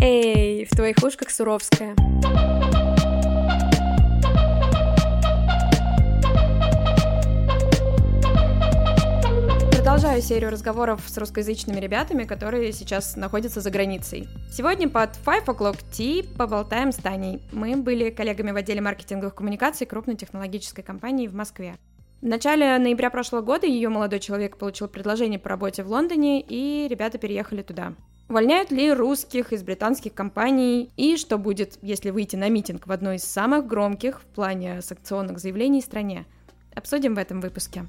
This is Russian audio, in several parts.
Эй, в твоих ушках Суровская. Продолжаю серию разговоров с русскоязычными ребятами, которые сейчас находятся за границей. Сегодня под Five O'Clock Tea поболтаем с Таней. Мы были коллегами в отделе маркетинговых коммуникаций крупной технологической компании в Москве. В начале ноября прошлого года ее молодой человек получил предложение по работе в Лондоне, и ребята переехали туда. Увольняют ли русских из британских компаний? И что будет, если выйти на митинг в одной из самых громких в плане санкционных заявлений стране? Обсудим в этом выпуске.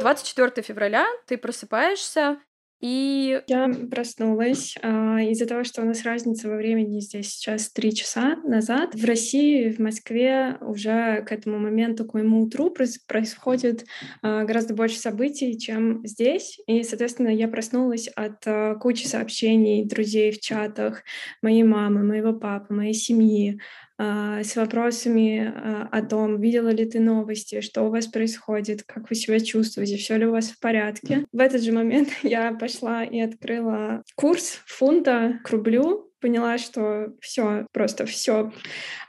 24 февраля ты просыпаешься, и я проснулась а, из-за того, что у нас разница во времени здесь сейчас три часа назад. В России, в Москве уже к этому моменту, к моему утру происходит а, гораздо больше событий, чем здесь. И, соответственно, я проснулась от а, кучи сообщений друзей в чатах моей мамы, моего папы, моей семьи, с вопросами а, о том, видела ли ты новости, что у вас происходит, как вы себя чувствуете, все ли у вас в порядке. В этот же момент я пошла и открыла курс фунта к рублю поняла, что все, просто все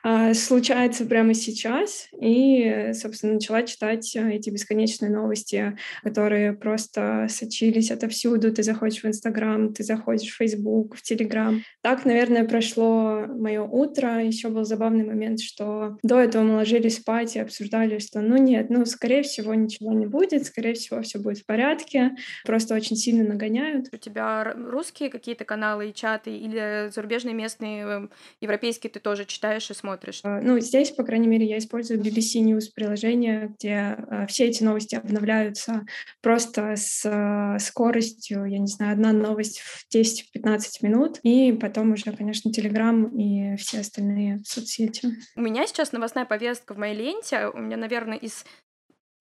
а, случается прямо сейчас, и, собственно, начала читать э, эти бесконечные новости, которые просто сочились отовсюду. Ты заходишь в Инстаграм, ты заходишь в Фейсбук, в Телеграм. Так, наверное, прошло мое утро. Еще был забавный момент, что до этого мы ложились спать и обсуждали, что, ну нет, ну, скорее всего, ничего не будет, скорее всего, все будет в порядке. Просто очень сильно нагоняют. У тебя русские какие-то каналы и чаты или зарубежные, местные, эм, европейские ты тоже читаешь и смотришь? А, ну, здесь, по крайней мере, я использую BBC News приложение, где а, все эти новости обновляются просто с а, скоростью, я не знаю, одна новость в 10-15 минут, и потом уже, конечно, Telegram и все остальные соцсети. У меня сейчас новостная повестка в моей ленте, у меня, наверное, из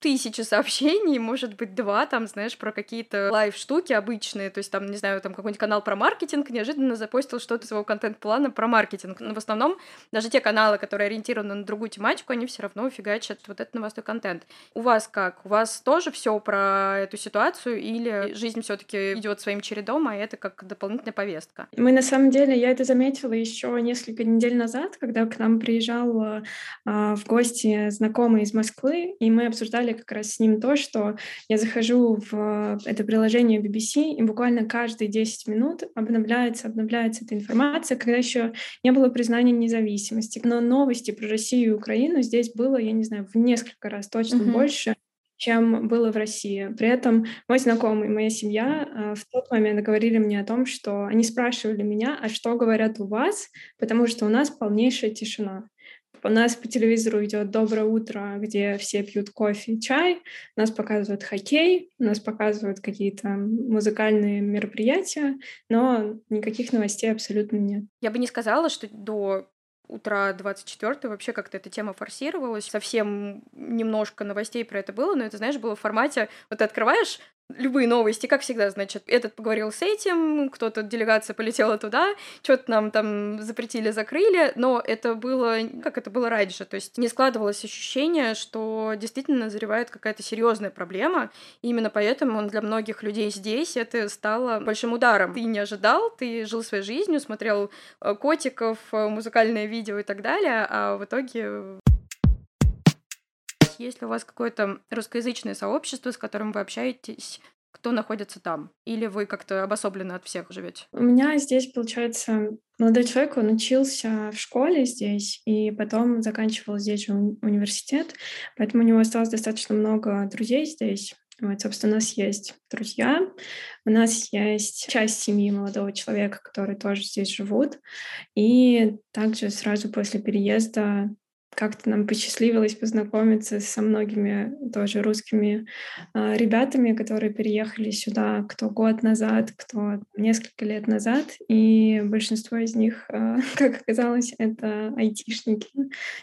тысячи сообщений, может быть, два, там, знаешь, про какие-то лайв-штуки обычные, то есть там, не знаю, там какой-нибудь канал про маркетинг неожиданно запостил что-то своего контент-плана про маркетинг. Но в основном даже те каналы, которые ориентированы на другую тематику, они все равно фигачат вот этот новостной контент. У вас как? У вас тоже все про эту ситуацию или жизнь все таки идет своим чередом, а это как дополнительная повестка? Мы на самом деле, я это заметила еще несколько недель назад, когда к нам приезжал э, в гости знакомый из Москвы, и мы обсуждали обсуждали как раз с ним то, что я захожу в это приложение BBC, и буквально каждые 10 минут обновляется, обновляется эта информация, когда еще не было признания независимости. Но новости про Россию и Украину здесь было, я не знаю, в несколько раз точно uh-huh. больше, чем было в России. При этом мой знакомый, моя семья э, в тот момент говорили мне о том, что они спрашивали меня, а что говорят у вас, потому что у нас полнейшая тишина. У нас по телевизору идет «Доброе утро», где все пьют кофе и чай, нас показывают хоккей, нас показывают какие-то музыкальные мероприятия, но никаких новостей абсолютно нет. Я бы не сказала, что до утра 24 вообще как-то эта тема форсировалась. Совсем немножко новостей про это было, но это, знаешь, было в формате, вот ты открываешь любые новости, как всегда, значит, этот поговорил с этим, кто-то, делегация полетела туда, что-то нам там запретили, закрыли, но это было, как это было раньше, то есть не складывалось ощущение, что действительно назревает какая-то серьезная проблема, и именно поэтому для многих людей здесь это стало большим ударом. Ты не ожидал, ты жил своей жизнью, смотрел э, котиков, э, музыкальное видео и так далее, а в итоге есть ли у вас какое-то русскоязычное сообщество, с которым вы общаетесь, кто находится там? Или вы как-то обособленно от всех живете? У меня здесь, получается, молодой человек, он учился в школе здесь и потом заканчивал здесь же университет, поэтому у него осталось достаточно много друзей здесь. Вот, собственно, у нас есть друзья, у нас есть часть семьи молодого человека, которые тоже здесь живут. И также сразу после переезда как-то нам посчастливилось познакомиться со многими тоже русскими э, ребятами, которые переехали сюда кто год назад, кто несколько лет назад, и большинство из них, э, как оказалось, это айтишники.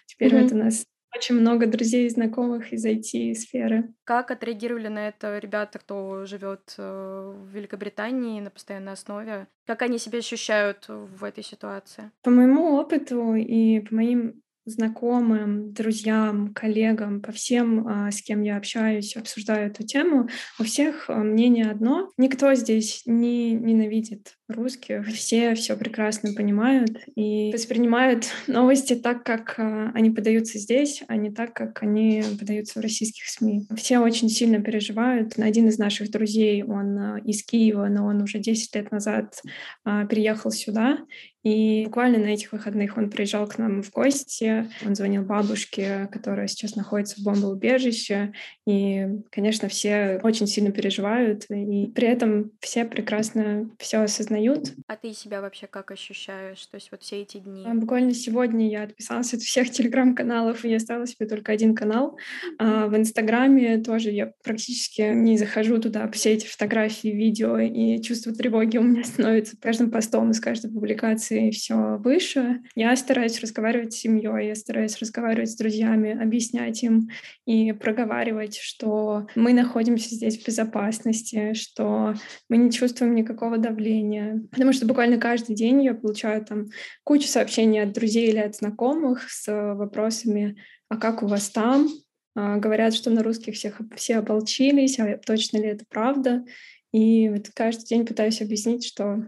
Теперь mm-hmm. вот у нас очень много друзей и знакомых из IT-сферы. Как отреагировали на это ребята, кто живет э, в Великобритании на постоянной основе? Как они себя ощущают в этой ситуации? По моему опыту и по моим знакомым, друзьям, коллегам, по всем, а, с кем я общаюсь, обсуждаю эту тему, у всех а, мнение одно. Никто здесь не ненавидит русских. Все все прекрасно понимают и воспринимают новости так, как а, они подаются здесь, а не так, как они подаются в российских СМИ. Все очень сильно переживают. Один из наших друзей, он из Киева, но он уже 10 лет назад переехал сюда, и буквально на этих выходных он приезжал к нам в гости, он звонил бабушке, которая сейчас находится в бомбоубежище, и, конечно, все очень сильно переживают, и при этом все прекрасно все осознают. А ты себя вообще как ощущаешь, то есть вот все эти дни? А, буквально сегодня я отписалась от всех телеграм-каналов, и оставила себе только один канал. А в Инстаграме тоже я практически не захожу туда, все эти фотографии, видео, и чувство тревоги у меня становится каждым постом, с каждой публикацией и все выше. Я стараюсь разговаривать с семьей, я стараюсь разговаривать с друзьями, объяснять им и проговаривать, что мы находимся здесь в безопасности, что мы не чувствуем никакого давления. Потому что буквально каждый день я получаю там кучу сообщений от друзей или от знакомых с вопросами, а как у вас там? А, говорят, что на русских всех все ополчились, а точно ли это правда? И вот каждый день пытаюсь объяснить, что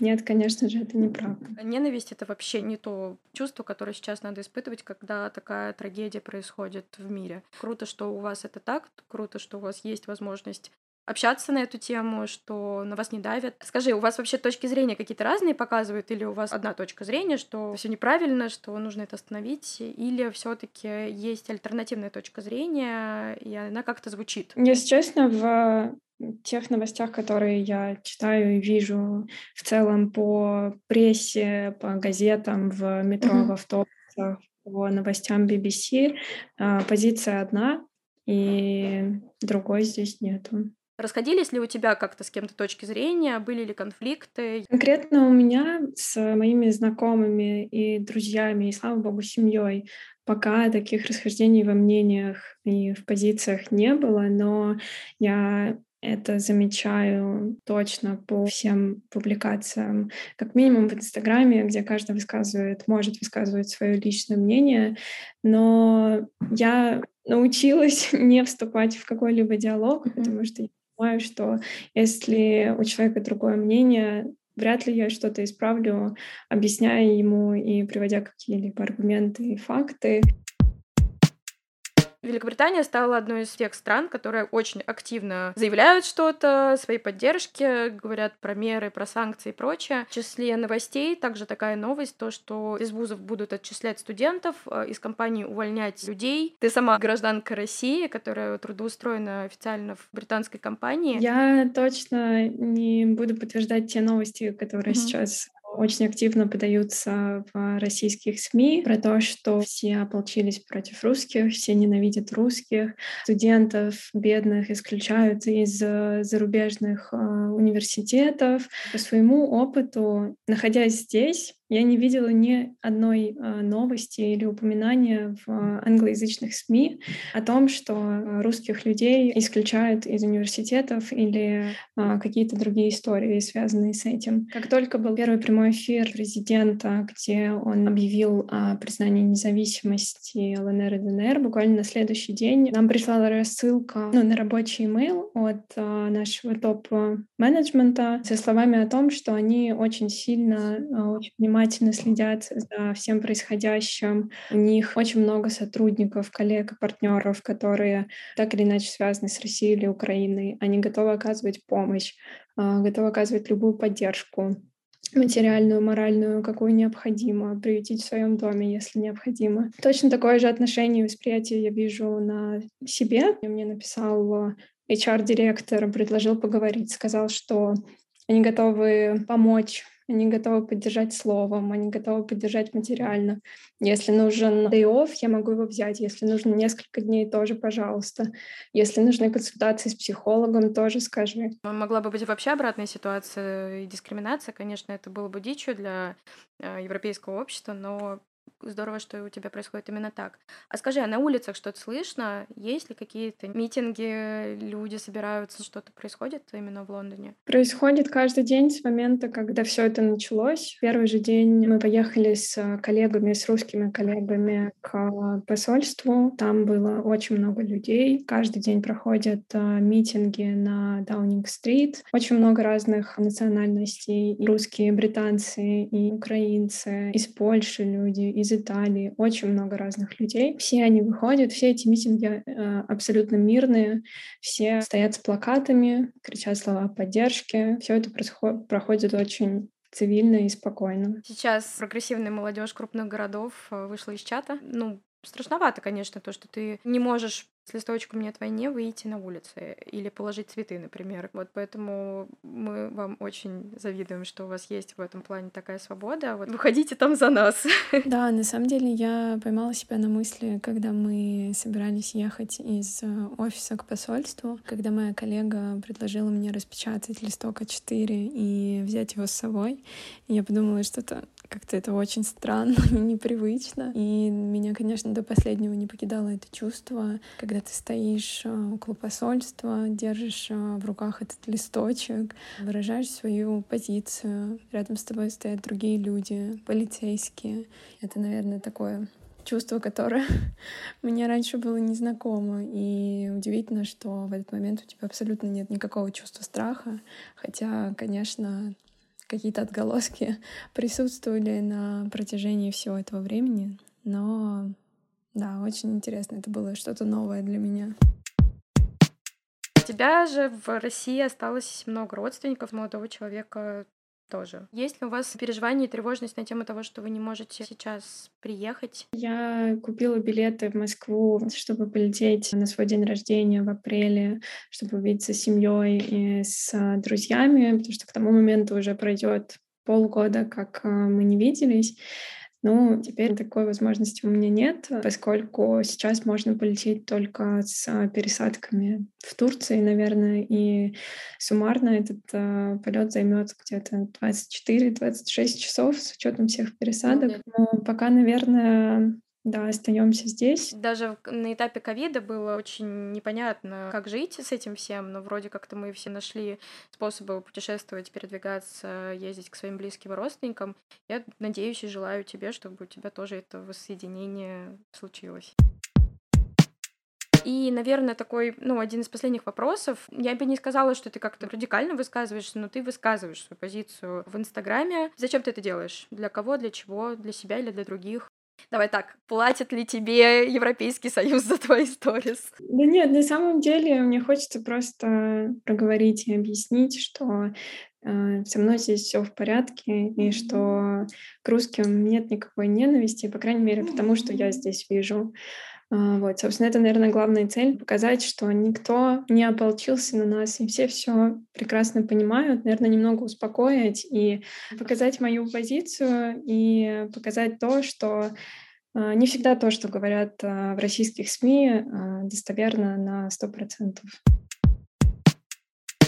нет, конечно же, это неправда. Ненависть — это вообще не то чувство, которое сейчас надо испытывать, когда такая трагедия происходит в мире. Круто, что у вас это так, круто, что у вас есть возможность общаться на эту тему, что на вас не давят. Скажи, у вас вообще точки зрения какие-то разные показывают, или у вас одна точка зрения, что все неправильно, что нужно это остановить, или все-таки есть альтернативная точка зрения, и она как-то звучит? Если честно, в тех новостях, которые я читаю и вижу в целом по прессе, по газетам, в метро, mm-hmm. в автобусах, по новостям BBC, а, позиция одна, и другой здесь нету. Расходились ли у тебя как-то с кем-то точки зрения? Были ли конфликты? Конкретно у меня с моими знакомыми и друзьями, и, слава богу, семьей пока таких расхождений во мнениях и в позициях не было, но я это замечаю точно по всем публикациям, как минимум в Инстаграме, где каждый высказывает, может высказывать свое личное мнение, но я научилась не вступать в какой-либо диалог, mm-hmm. потому что я понимаю, что если у человека другое мнение, вряд ли я что-то исправлю, объясняя ему и приводя какие-либо аргументы и факты. Великобритания стала одной из тех стран, которые очень активно заявляют что-то, своей поддержки, говорят про меры, про санкции и прочее. В числе новостей также такая новость, то, что из вузов будут отчислять студентов, э, из компаний увольнять людей. Ты сама гражданка России, которая трудоустроена официально в британской компании. Я точно не буду подтверждать те новости, которые mm-hmm. сейчас очень активно подаются в российских СМИ про то, что все ополчились против русских, все ненавидят русских, студентов бедных исключают из зарубежных э, университетов. По своему опыту, находясь здесь, я не видела ни одной а, новости или упоминания в англоязычных СМИ о том, что русских людей исключают из университетов или а, какие-то другие истории, связанные с этим. Как только был первый прямой эфир президента, где он объявил о признании независимости ЛНР и ДНР, буквально на следующий день нам пришла рассылка ну, на рабочий имейл от а, нашего топ-менеджмента со словами о том, что они очень сильно, очень внимательно внимательно следят за всем происходящим. У них очень много сотрудников, коллег партнеров, которые так или иначе связаны с Россией или Украиной. Они готовы оказывать помощь, а, готовы оказывать любую поддержку материальную, моральную, какую необходимо, приютить в своем доме, если необходимо. Точно такое же отношение и восприятие я вижу на себе. Мне написал HR-директор, предложил поговорить, сказал, что они готовы помочь они готовы поддержать словом, они готовы поддержать материально. Если нужен day off, я могу его взять. Если нужно несколько дней, тоже, пожалуйста. Если нужны консультации с психологом, тоже скажи. Могла бы быть вообще обратная ситуация и дискриминация. Конечно, это было бы дичью для э, европейского общества, но здорово, что у тебя происходит именно так. А скажи, а на улицах что-то слышно? Есть ли какие-то митинги, люди собираются, что-то происходит именно в Лондоне? Происходит каждый день с момента, когда все это началось. Первый же день мы поехали с коллегами, с русскими коллегами к посольству. Там было очень много людей. Каждый день проходят а, митинги на Даунинг-стрит. Очень много разных национальностей. И русские, британцы, и украинцы, из Польши люди, из Италии. Очень много разных людей. Все они выходят, все эти митинги э, абсолютно мирные. Все стоят с плакатами, кричат слова поддержки. Все это происходит, проходит очень цивильно и спокойно. Сейчас прогрессивная молодежь крупных городов э, вышла из чата. Ну, страшновато, конечно, то, что ты не можешь с листочком «Нет войне» выйти на улицы или положить цветы, например. Вот поэтому мы вам очень завидуем, что у вас есть в этом плане такая свобода. Вот выходите там за нас. Да, на самом деле я поймала себя на мысли, когда мы собирались ехать из э, офиса к посольству, когда моя коллега предложила мне распечатать листок А4 и взять его с собой. Я подумала, что это как-то это очень странно и непривычно. И меня, конечно, до последнего не покидало это чувство, когда ты стоишь э, около посольства, держишь э, в руках этот листочек, выражаешь свою позицию. Рядом с тобой стоят другие люди, полицейские. Это, наверное, такое чувство, которое мне раньше было незнакомо. И удивительно, что в этот момент у тебя абсолютно нет никакого чувства страха. Хотя, конечно, какие-то отголоски присутствовали на протяжении всего этого времени. Но да, очень интересно. Это было что-то новое для меня. У тебя же в России осталось много родственников молодого человека тоже. Есть ли у вас переживания и тревожность на тему того, что вы не можете сейчас приехать? Я купила билеты в Москву, чтобы полететь на свой день рождения в апреле, чтобы увидеться с семьей и с друзьями, потому что к тому моменту уже пройдет полгода, как э, мы не виделись. Ну, теперь такой возможности у меня нет, поскольку сейчас можно полететь только с пересадками в Турции, наверное, и суммарно этот э, полет займет где-то 24-26 часов с учетом всех пересадок. Но пока, наверное, да, остаемся здесь. Даже на этапе ковида было очень непонятно, как жить с этим всем, но вроде как-то мы все нашли способы путешествовать, передвигаться, ездить к своим близким родственникам. Я надеюсь и желаю тебе, чтобы у тебя тоже это воссоединение случилось. И, наверное, такой, ну, один из последних вопросов. Я бы не сказала, что ты как-то радикально высказываешься, но ты высказываешь свою позицию в Инстаграме. Зачем ты это делаешь? Для кого, для чего? Для себя или для других? Давай так, платит ли тебе Европейский Союз за твои сторис? Да нет, на самом деле мне хочется просто проговорить и объяснить, что э, со мной здесь все в порядке, и что к русским нет никакой ненависти, по крайней мере, потому что я здесь вижу. А, вот, собственно, это, наверное, главная цель — показать, что никто не ополчился на нас, и все все прекрасно понимают, наверное, немного успокоить и показать мою позицию, и показать то, что а, не всегда то, что говорят а, в российских СМИ, достоверно на сто процентов.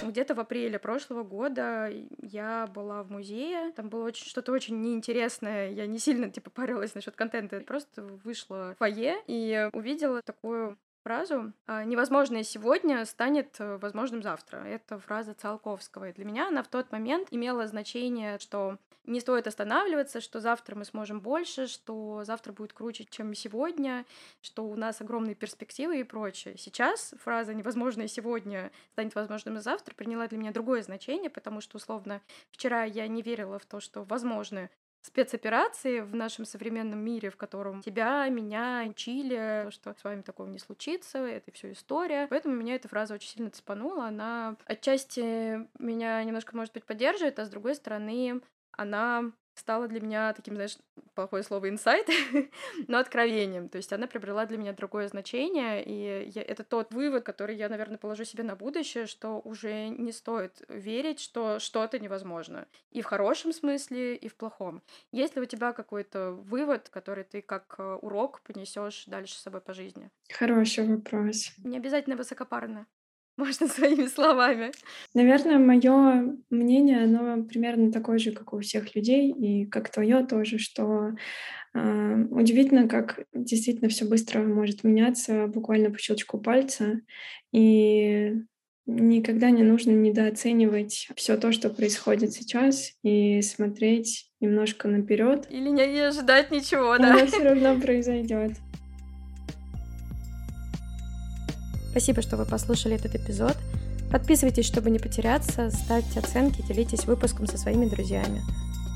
Где-то в апреле прошлого года я была в музее, там было очень что-то очень неинтересное, я не сильно типа парилась насчет контента, просто вышла в фойе и увидела такую фразу «А, «Невозможное сегодня станет э, возможным завтра». Это фраза Циолковского. И для меня она в тот момент имела значение, что не стоит останавливаться, что завтра мы сможем больше, что завтра будет круче, чем сегодня, что у нас огромные перспективы и прочее. Сейчас фраза «невозможное сегодня станет возможным завтра» приняла для меня другое значение, потому что, условно, вчера я не верила в то, что возможны спецоперации в нашем современном мире, в котором тебя, меня учили, что с вами такого не случится, это все история. Поэтому меня эта фраза очень сильно цепанула. Она отчасти меня немножко, может быть, поддерживает, а с другой стороны, она стала для меня таким, знаешь, плохое слово инсайт, но откровением. То есть она приобрела для меня другое значение, и я, это тот вывод, который я, наверное, положу себе на будущее, что уже не стоит верить, что что-то невозможно. И в хорошем смысле, и в плохом. Есть ли у тебя какой-то вывод, который ты как э, урок понесешь дальше с собой по жизни? Хороший вопрос. Не обязательно высокопарно. Можно своими словами. Наверное, мое мнение, оно примерно такое же, как у всех людей, и как твое тоже, что э, удивительно, как действительно все быстро может меняться буквально по щелчку пальца. И никогда не нужно недооценивать все то, что происходит сейчас, и смотреть немножко наперед. Или не, не ожидать ничего, да. Оно все равно произойдет. Спасибо, что вы послушали этот эпизод. Подписывайтесь, чтобы не потеряться, ставьте оценки, делитесь выпуском со своими друзьями.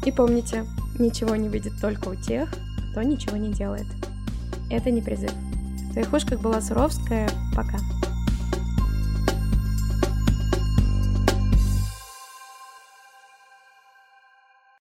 И помните, ничего не выйдет только у тех, кто ничего не делает. Это не призыв. В твоих ушках была Суровская. Пока.